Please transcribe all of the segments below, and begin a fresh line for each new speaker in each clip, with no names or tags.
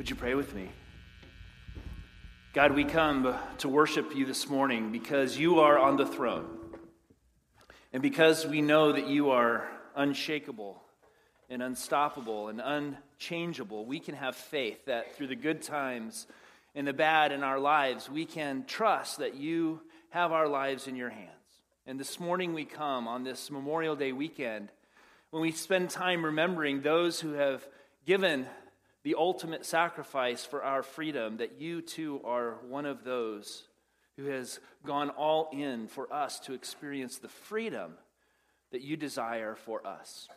Would you pray with me? God, we come to worship you this morning because you are on the throne. And because we know that you are unshakable and unstoppable and unchangeable, we can have faith that through the good times and the bad in our lives, we can trust that you have our lives in your hands. And this morning we come on this Memorial Day weekend when we spend time remembering those who have given the ultimate sacrifice for our freedom, that you too are one of those who has gone all in for us to experience the freedom that you desire for us.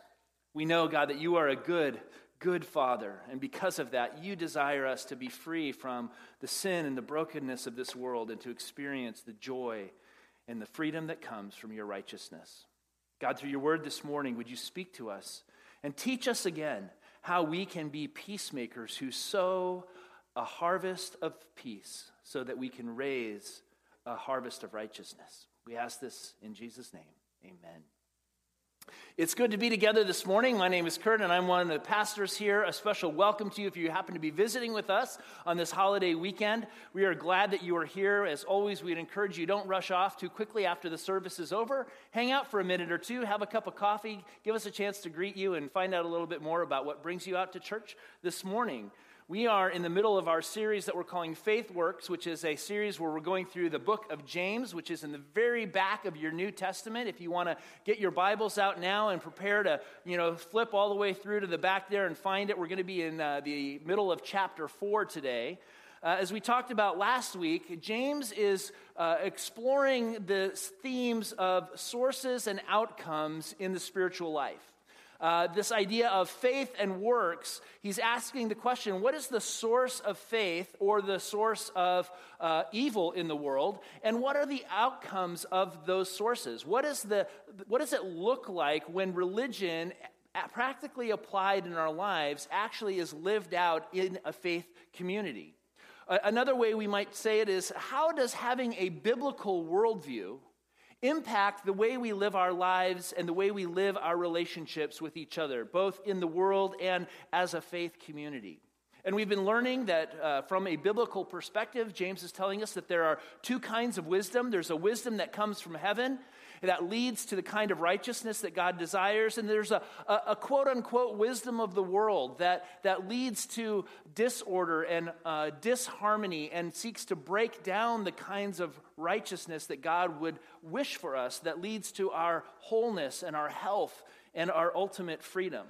We know, God, that you are a good, good Father, and because of that, you desire us to be free from the sin and the brokenness of this world and to experience the joy and the freedom that comes from your righteousness. God, through your word this morning, would you speak to us and teach us again how we can be peacemakers who sow a harvest of peace so that we can raise a harvest of righteousness. We ask this in Jesus' name. Amen. It's good to be together this morning. My name is Kurt, and I'm one of the pastors here. A special welcome to you if you happen to be visiting with us on this holiday weekend. We are glad that you are here. As always, we'd encourage you don't rush off too quickly after the service is over. Hang out for a minute or two, have a cup of coffee, give us a chance to greet you, and find out a little bit more about what brings you out to church this morning. We are in the middle of our series that we're calling Faith Works, which is a series where we're going through the book of James, which is in the very back of your New Testament. If you want to get your Bibles out now and prepare to, you know, flip all the way through to the back there and find it, we're going to be in uh, the middle of chapter 4 today. Uh, as we talked about last week, James is uh, exploring the themes of sources and outcomes in the spiritual life. Uh, this idea of faith and works, he's asking the question what is the source of faith or the source of uh, evil in the world? And what are the outcomes of those sources? What, is the, what does it look like when religion, practically applied in our lives, actually is lived out in a faith community? Another way we might say it is how does having a biblical worldview impact the way we live our lives and the way we live our relationships with each other, both in the world and as a faith community. And we've been learning that uh, from a biblical perspective, James is telling us that there are two kinds of wisdom. There's a wisdom that comes from heaven, that leads to the kind of righteousness that God desires. And there's a, a, a quote unquote wisdom of the world that, that leads to disorder and uh, disharmony and seeks to break down the kinds of righteousness that God would wish for us, that leads to our wholeness and our health and our ultimate freedom.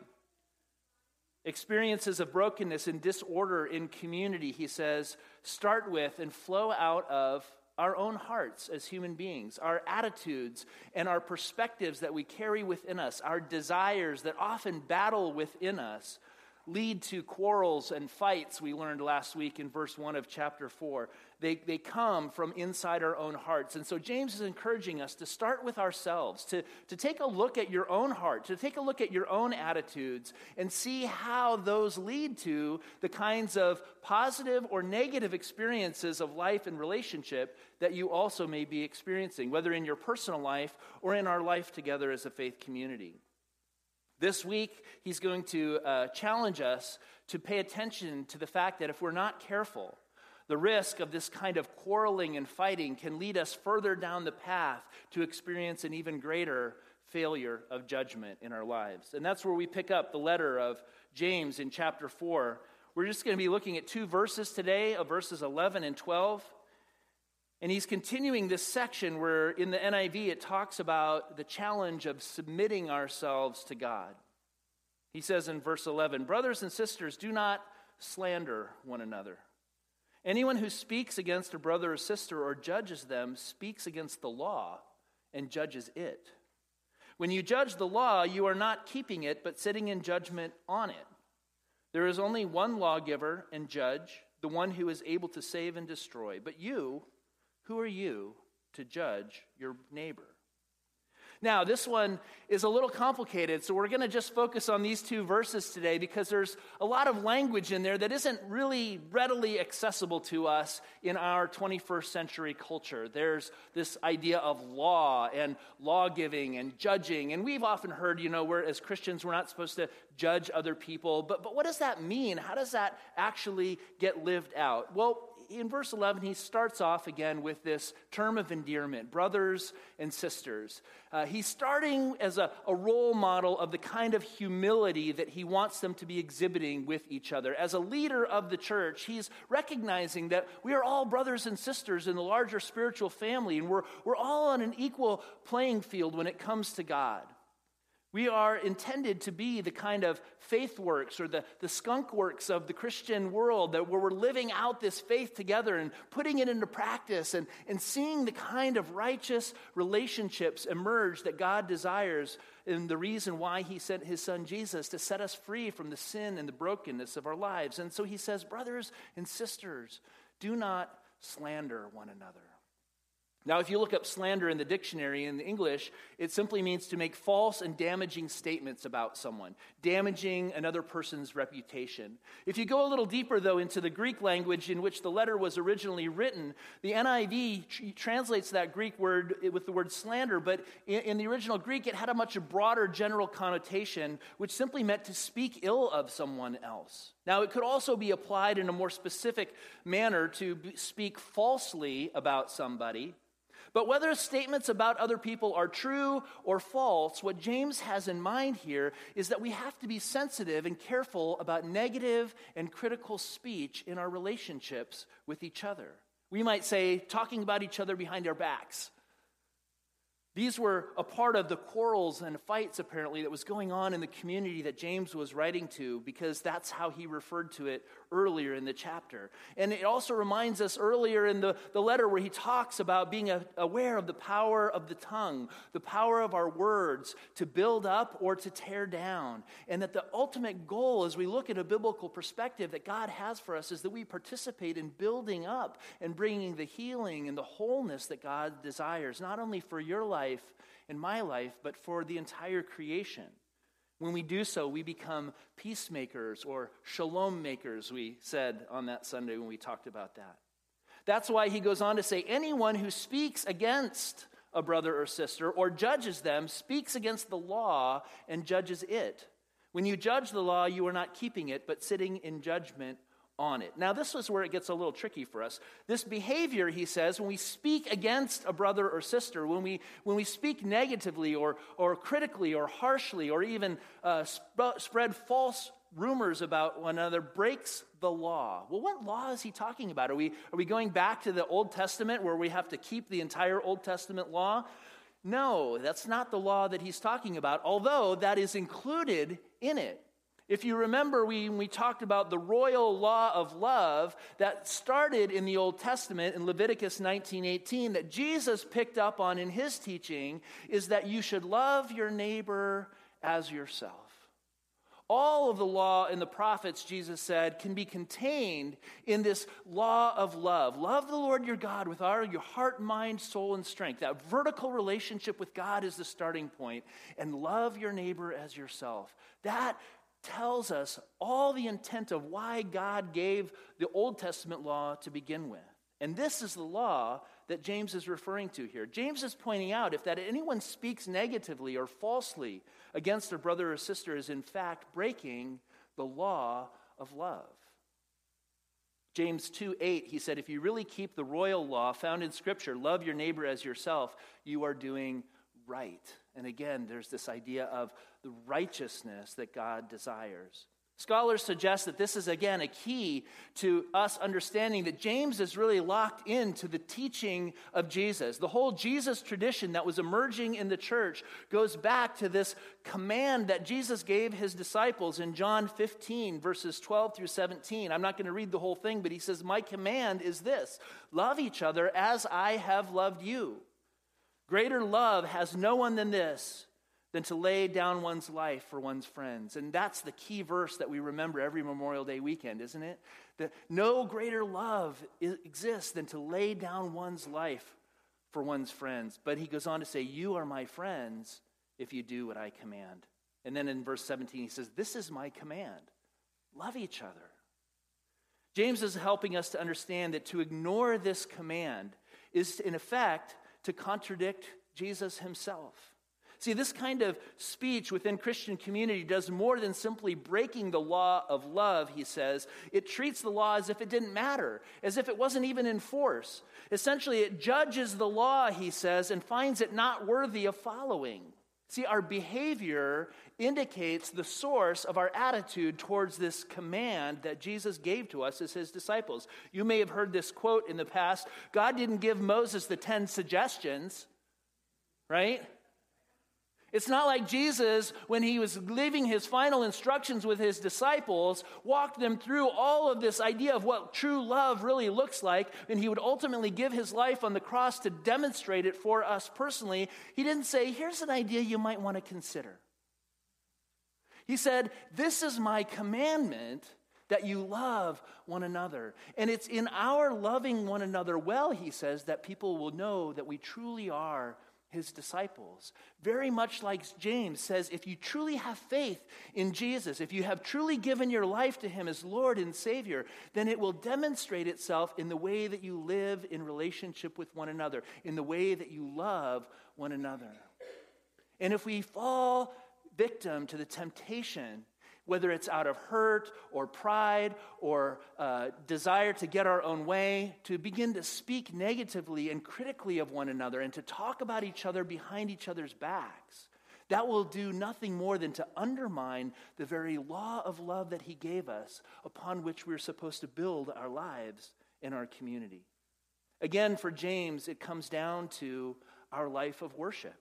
Experiences of brokenness and disorder in community, he says, start with and flow out of our own hearts as human beings, our attitudes and our perspectives that we carry within us, our desires that often battle within us, lead to quarrels and fights, we learned last week in verse 1 of chapter 4. They, they come from inside our own hearts. And so James is encouraging us to start with ourselves, to, to take a look at your own heart, to take a look at your own attitudes, and see how those lead to the kinds of positive or negative experiences of life and relationship that you also may be experiencing, whether in your personal life or in our life together as a faith community. This week, he's going to uh, challenge us to pay attention to the fact that if we're not careful, the risk of this kind of quarreling and fighting can lead us further down the path to experience an even greater failure of judgment in our lives. And that's where we pick up the letter of James in chapter 4. We're just going to be looking at two verses today, verses 11 and 12. And he's continuing this section where in the NIV it talks about the challenge of submitting ourselves to God. He says in verse 11, Brothers and sisters, do not slander one another. Anyone who speaks against a brother or sister or judges them speaks against the law and judges it. When you judge the law, you are not keeping it, but sitting in judgment on it. There is only one lawgiver and judge, the one who is able to save and destroy. But you, who are you to judge your neighbor? Now, this one is a little complicated, so we're going to just focus on these two verses today because there's a lot of language in there that isn't really readily accessible to us in our 21st century culture. There's this idea of law and law giving and judging, and we've often heard, you know, we're, as Christians, we're not supposed to judge other people, but, but what does that mean? How does that actually get lived out? Well, in verse 11, he starts off again with this term of endearment brothers and sisters. Uh, he's starting as a, a role model of the kind of humility that he wants them to be exhibiting with each other. As a leader of the church, he's recognizing that we are all brothers and sisters in the larger spiritual family, and we're, we're all on an equal playing field when it comes to God. We are intended to be the kind of faith works or the, the skunk works of the Christian world that where we're living out this faith together and putting it into practice and, and seeing the kind of righteous relationships emerge that God desires and the reason why he sent his son Jesus to set us free from the sin and the brokenness of our lives. And so he says, Brothers and sisters, do not slander one another. Now, if you look up slander in the dictionary in the English, it simply means to make false and damaging statements about someone, damaging another person's reputation. If you go a little deeper, though, into the Greek language in which the letter was originally written, the NIV tr- translates that Greek word eh, with the word slander, but in the original Greek, it had a much broader general connotation, which simply meant to speak ill of someone else. Now, it could also be applied in a more specific manner to speak falsely about somebody. But whether statements about other people are true or false, what James has in mind here is that we have to be sensitive and careful about negative and critical speech in our relationships with each other. We might say, talking about each other behind our backs. These were a part of the quarrels and fights, apparently, that was going on in the community that James was writing to, because that's how he referred to it earlier in the chapter. And it also reminds us earlier in the, the letter where he talks about being a, aware of the power of the tongue, the power of our words to build up or to tear down. And that the ultimate goal, as we look at a biblical perspective that God has for us, is that we participate in building up and bringing the healing and the wholeness that God desires, not only for your life life my life, but for the entire creation. When we do so, we become peacemakers or shalom makers, we said on that Sunday when we talked about that. That's why he goes on to say anyone who speaks against a brother or sister or judges them speaks against the law and judges it. When you judge the law, you are not keeping it, but sitting in judgment on it. Now, this is where it gets a little tricky for us. This behavior, he says, when we speak against a brother or sister, when we, when we speak negatively or, or critically or harshly or even uh, sp- spread false rumors about one another, breaks the law. Well, what law is he talking about? Are we, are we going back to the Old Testament where we have to keep the entire Old Testament law? No, that's not the law that he's talking about, although that is included in it. If you remember, we, we talked about the royal law of love that started in the Old Testament in Leviticus 19:18 that Jesus picked up on in his teaching is that you should love your neighbor as yourself. All of the law and the prophets, Jesus said, can be contained in this law of love. Love the Lord your God with all your heart, mind, soul, and strength. That vertical relationship with God is the starting point. And love your neighbor as yourself. That tells us all the intent of why God gave the Old Testament law to begin with. And this is the law that James is referring to here. James is pointing out if that anyone speaks negatively or falsely against a brother or sister is in fact breaking the law of love. James 2 8, he said, If you really keep the royal law found in Scripture, love your neighbor as yourself, you are doing right. And again, there's this idea of the righteousness that God desires. Scholars suggest that this is, again, a key to us understanding that James is really locked into the teaching of Jesus. The whole Jesus tradition that was emerging in the church goes back to this command that Jesus gave his disciples in John 15, verses 12 through 17. I'm not going to read the whole thing, but he says, My command is this love each other as I have loved you. Greater love has no one than this than to lay down one's life for one's friends. And that's the key verse that we remember every Memorial Day weekend, isn't it? That no greater love exists than to lay down one's life for one's friends. But he goes on to say, You are my friends if you do what I command. And then in verse 17, he says, This is my command love each other. James is helping us to understand that to ignore this command is, in effect, to contradict Jesus himself. See, this kind of speech within Christian community does more than simply breaking the law of love, he says. It treats the law as if it didn't matter, as if it wasn't even in force. Essentially, it judges the law, he says, and finds it not worthy of following. See, our behavior indicates the source of our attitude towards this command that Jesus gave to us as his disciples. You may have heard this quote in the past God didn't give Moses the 10 suggestions, right? It's not like Jesus, when he was leaving his final instructions with his disciples, walked them through all of this idea of what true love really looks like, and he would ultimately give his life on the cross to demonstrate it for us personally. He didn't say, Here's an idea you might want to consider. He said, This is my commandment that you love one another. And it's in our loving one another well, he says, that people will know that we truly are his disciples. Very much like James says, if you truly have faith in Jesus, if you have truly given your life to him as Lord and Savior, then it will demonstrate itself in the way that you live in relationship with one another, in the way that you love one another. And if we fall victim to the temptation whether it's out of hurt or pride or uh, desire to get our own way, to begin to speak negatively and critically of one another and to talk about each other behind each other's backs. That will do nothing more than to undermine the very law of love that He gave us, upon which we're supposed to build our lives in our community. Again, for James, it comes down to our life of worship.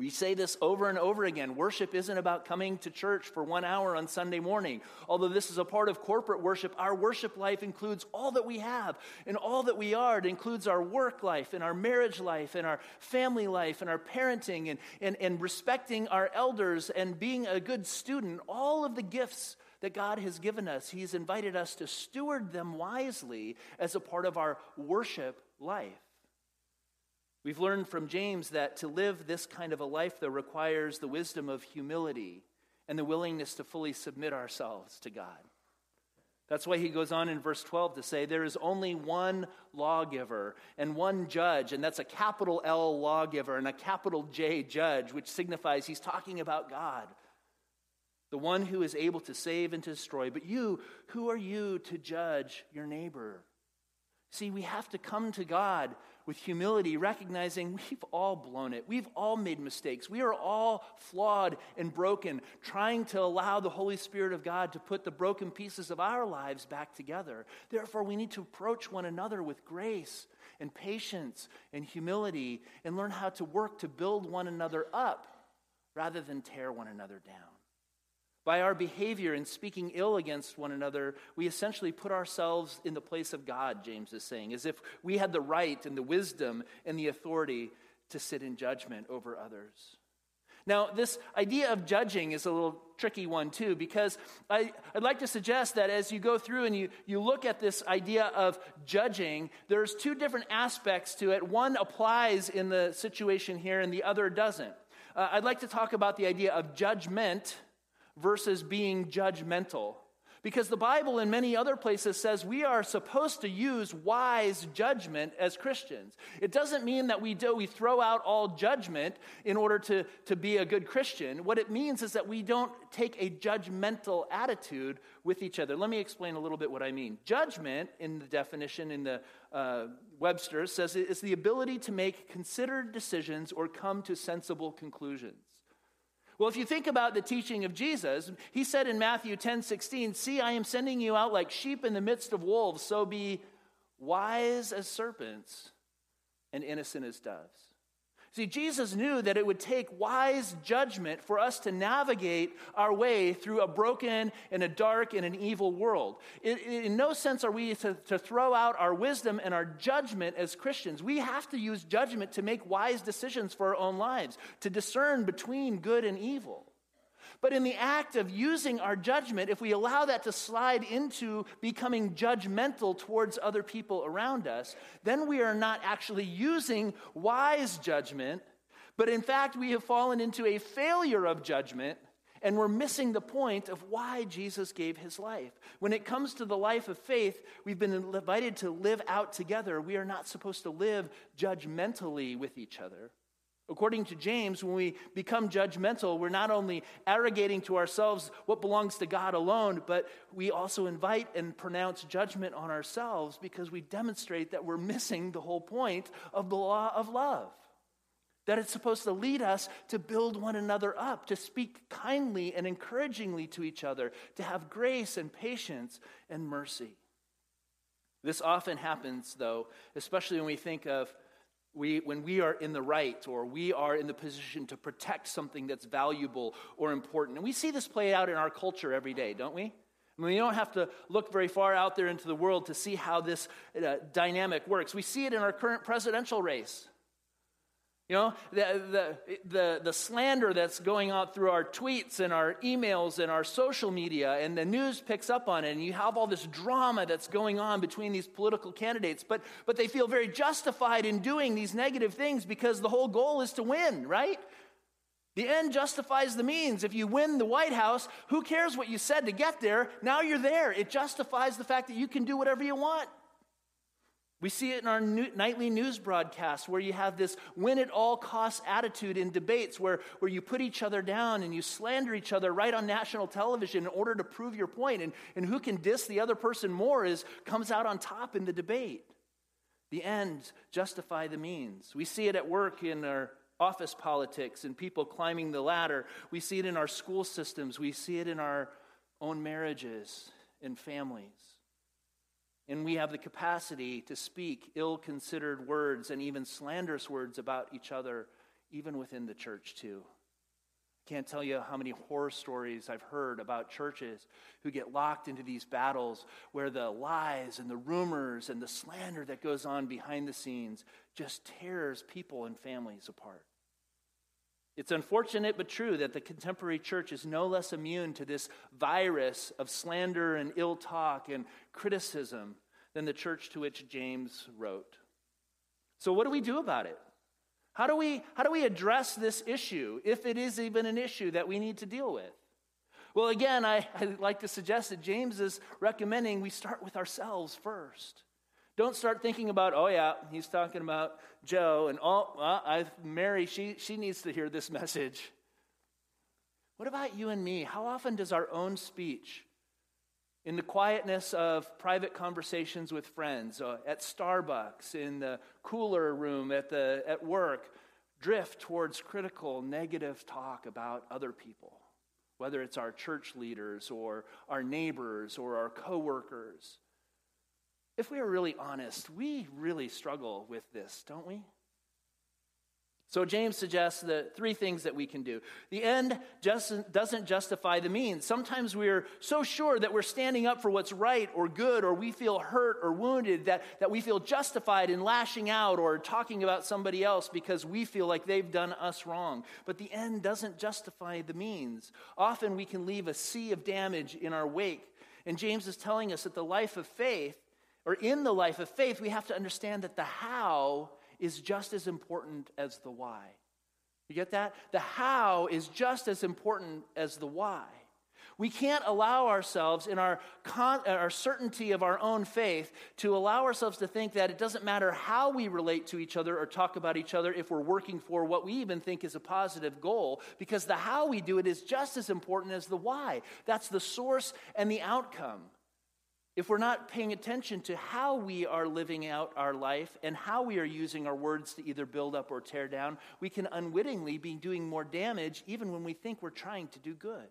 We say this over and over again. Worship isn't about coming to church for one hour on Sunday morning. Although this is a part of corporate worship, our worship life includes all that we have and all that we are. It includes our work life and our marriage life and our family life and our parenting and, and, and respecting our elders and being a good student. All of the gifts that God has given us, He's invited us to steward them wisely as a part of our worship life. We've learned from James that to live this kind of a life, though, requires the wisdom of humility and the willingness to fully submit ourselves to God. That's why he goes on in verse 12 to say, There is only one lawgiver and one judge, and that's a capital L lawgiver and a capital J judge, which signifies he's talking about God, the one who is able to save and to destroy. But you, who are you to judge your neighbor? See, we have to come to God with humility, recognizing we've all blown it. We've all made mistakes. We are all flawed and broken, trying to allow the Holy Spirit of God to put the broken pieces of our lives back together. Therefore, we need to approach one another with grace and patience and humility and learn how to work to build one another up rather than tear one another down. By our behavior and speaking ill against one another, we essentially put ourselves in the place of God, James is saying, as if we had the right and the wisdom and the authority to sit in judgment over others. Now, this idea of judging is a little tricky one, too, because I, would like to suggest that as you go through and you, you look at this idea of judging, there's two different aspects to it. One applies in the situation here, and the other doesn't. Uh, I'd like to talk about the idea of judgment versus being judgmental. Because the Bible in many other places says we are supposed to use wise judgment as Christians. It doesn't mean that we do we throw out all judgment in order to, to be a good Christian. What it means is that we don't take a judgmental attitude with each other. Let me explain a little bit what I mean. Judgment, in the definition in the uh, Webster, says it is the ability to make considered decisions or come to sensible conclusions. Well, if you think about the teaching of Jesus, he said in Matthew 10 16, See, I am sending you out like sheep in the midst of wolves, so be wise as serpents and innocent as doves. See, Jesus knew that it would take wise judgment for us to navigate our way through a broken and a dark and an evil world. In, in no sense are we to, to throw out our wisdom and our judgment as Christians. We have to use judgment to make wise decisions for our own lives, to discern between good and evil. But in the act of using our judgment, if we allow that to slide into becoming judgmental towards other people around us, then we are not actually using wise judgment, but in fact, we have fallen into a failure of judgment and we're missing the point of why Jesus gave his life. When it comes to the life of faith, we've been invited to live out together. We are not supposed to live judgmentally with each other. According to James, when we become judgmental, we're not only arrogating to ourselves what belongs to God alone, but we also invite and pronounce judgment on ourselves because we demonstrate that we're missing the whole point of the law of love. That it's supposed to lead us to build one another up, to speak kindly and encouragingly to each other, to have grace and patience and mercy. This often happens, though, especially when we think of we, when we are in the right or we are in the position to protect something that's valuable or important. And we see this play out in our culture every day, don't we? I mean, you don't have to look very far out there into the world to see how this uh, dynamic works. We see it in our current presidential race. You know, the, the, the, the, slander that's going out through our tweets and our emails and our social media, and the news picks up on it, and you have all this drama that's going on between these political candidates. But, but they feel very justified in doing these negative things because the whole goal is to win, right? The end justifies the means. If you win the White House, who cares what you said to get there? Now you're there. It justifies the fact that you can do whatever you want. We see it in our new, nightly news broadcasts where you have this win at all costs attitude in debates where, where you put each other down and you slander each other right on national television in order to prove your point. And, and who can diss the other person more is comes out on top in the debate. The ends justify the means. We see it at work in our office politics and people climbing the ladder. We see it in our school systems. We see it in our own marriages and families. And we have the capacity to speak ill considered words and even slanderous words about each other, even within the church, too. Can't tell you how many horror stories I've heard about churches who get locked into these battles where the lies and the rumors and the slander that goes on behind the scenes just tears people and families apart. It's unfortunate but true that the contemporary church is no less immune to this virus of slander and ill talk and criticism than the church to which James wrote. So, what do we do about it? How do we, how do we address this issue, if it is even an issue that we need to deal with? Well, again, I, I'd like to suggest that James is recommending we start with ourselves first. Don't start thinking about, oh, yeah, he's talking about Joe, and oh, well, I, Mary, she, she needs to hear this message. What about you and me? How often does our own speech, in the quietness of private conversations with friends, uh, at Starbucks, in the cooler room, at, the, at work, drift towards critical, negative talk about other people? Whether it's our church leaders or our neighbors or our coworkers if we are really honest, we really struggle with this, don't we? So, James suggests the three things that we can do. The end just doesn't justify the means. Sometimes we're so sure that we're standing up for what's right or good, or we feel hurt or wounded, that, that we feel justified in lashing out or talking about somebody else because we feel like they've done us wrong. But the end doesn't justify the means. Often we can leave a sea of damage in our wake. And James is telling us that the life of faith or in the life of faith, we have to understand that the how is just as important as the why. You get that? The how is just as important as the why. We can't allow ourselves, in our, con- uh, our certainty of our own faith, to allow ourselves to think that it doesn't matter how we relate to each other or talk about each other if we're working for what we even think is a positive goal, because the how we do it is just as important as the why. That's the source and the outcome if we're not paying attention to how we are living out our life and how we are using our words to either build up or tear down, we can unwittingly be doing more damage even when we think we're trying to do good.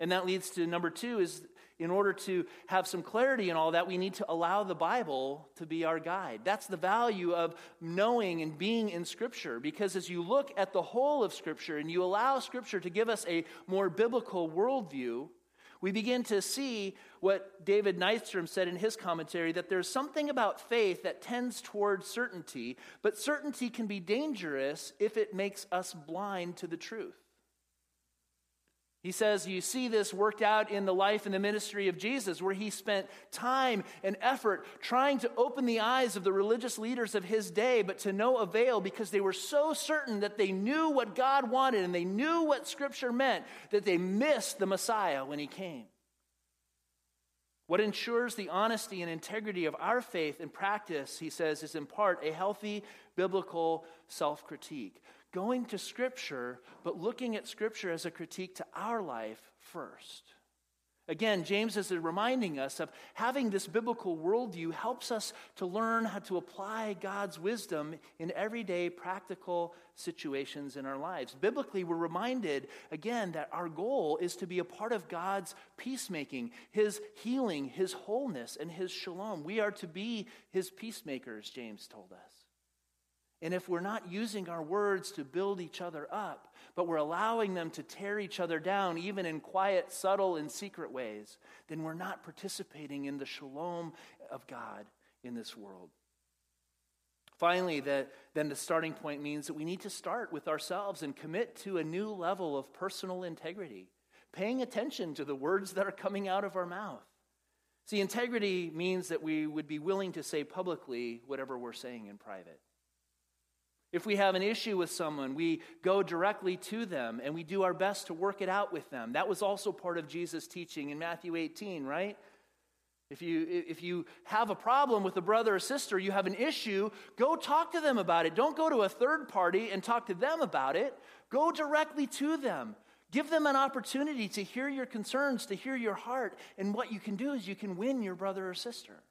And that leads to number two is in order to have some clarity in all that, we need to allow the Bible to be our guide. That's the value of knowing and being in Scripture. Because as you look at the whole of Scripture and you allow Scripture to give us a more biblical worldview, we begin to see what David Nystrom said in his commentary that there's something about faith that tends toward certainty, but certainty can be dangerous if it makes us blind to the truth. He says you see this worked out in the life and the ministry of Jesus, where he spent time and effort trying to open the eyes of the religious leaders of his day, but to no avail because they were so certain that they knew what God wanted and they knew what Scripture meant that they missed the Messiah when he came. What ensures the honesty and integrity of our faith and practice, he says, is in part a healthy biblical self critique. Going to Scripture, but looking at Scripture as a critique to our life first. Again, James is reminding us of having this biblical worldview helps us to learn how to apply God's wisdom in everyday practical situations in our lives. Biblically, we're reminded again that our goal is to be a part of God's peacemaking, His healing, His wholeness, and His shalom. We are to be His peacemakers, James told us. And if we're not using our words to build each other up, but we're allowing them to tear each other down, even in quiet, subtle, and secret ways, then we're not participating in the shalom of God in this world. Finally, the, then the starting point means that we need to start with ourselves and commit to a new level of personal integrity, paying attention to the words that are coming out of our mouth. See, integrity means that we would be willing to say publicly whatever we're saying in private. If we have an issue with someone, we go directly to them and we do our best to work it out with them. That was also part of Jesus' teaching in Matthew 18, right? If you, if you have a problem with a brother or sister, you have an issue, go talk to them about it. Don't go to a third party and talk to them about it. Go directly to them. Give them an opportunity to hear your concerns, to hear your heart. And what you can do is you can win your brother or sister.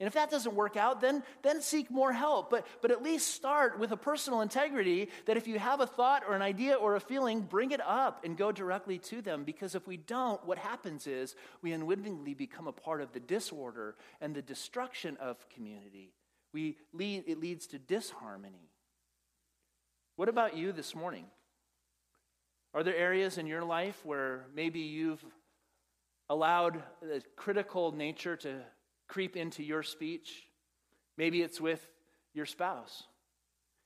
And if that doesn't work out, then, then seek more help. But, but at least start with a personal integrity that if you have a thought or an idea or a feeling, bring it up and go directly to them. Because if we don't, what happens is we unwittingly become a part of the disorder and the destruction of community. We lead, it leads to disharmony. What about you this morning? Are there areas in your life where maybe you've allowed the critical nature to creep into your speech. Maybe it's with your spouse,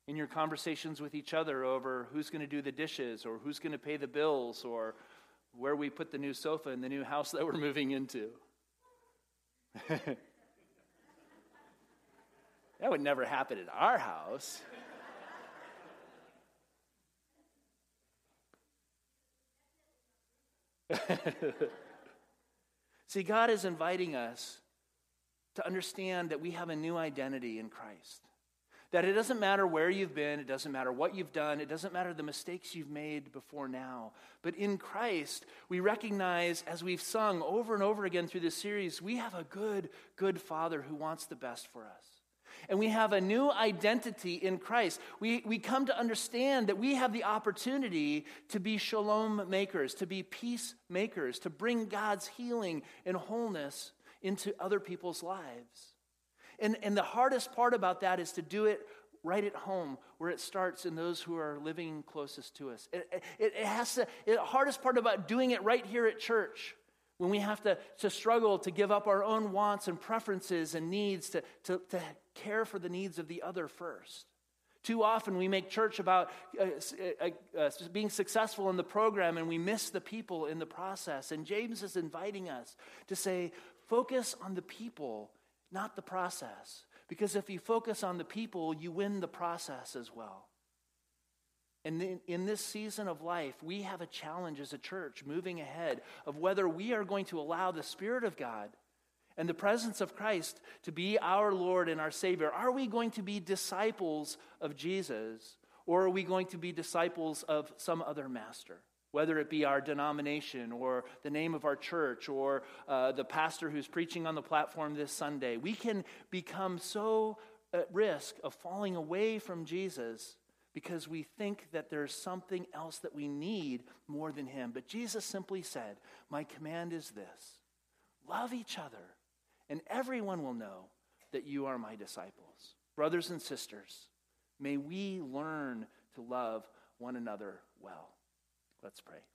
in your conversations with each other over who's going to do the dishes or who's going to pay the bills or where we put the new sofa in the new house that we're moving into. that would never happen at our house. See, God is inviting us to understand that we have a new identity in Christ. That it doesn't matter where you've been, it doesn't matter what you've done, it doesn't matter the mistakes you've made before now. But in Christ, we recognize, as we've sung over and over again through this series, we have a good, good Father who wants the best for us. And we have a new identity in Christ. We, we come to understand that we have the opportunity to be shalom makers, to be peacemakers, to bring God's healing and wholeness into other people's lives. And, and the hardest part about that is to do it right at home where it starts in those who are living closest to us. It, it, it has to, the hardest part about doing it right here at church when we have to, to struggle to give up our own wants and preferences and needs to, to, to care for the needs of the other first. Too often we make church about uh, uh, uh, being successful in the program and we miss the people in the process. And James is inviting us to say, Focus on the people, not the process. Because if you focus on the people, you win the process as well. And in, in, this season of life, we have a challenge as a church moving ahead of whether we are going to allow the Spirit of God and the presence of Christ to be our Lord and our Savior. Are we going to be disciples of Jesus or are we going to be disciples of some other master? Whether it be our denomination or the name of our church or uh, the pastor who's preaching on the platform this Sunday. We can become so at risk of falling away from Jesus because we think that there's something else that we need more than Him. But Jesus simply said, My command is this love each other, and everyone will know that you are my disciples. Brothers and sisters, may we learn to love one another well. Let's pray.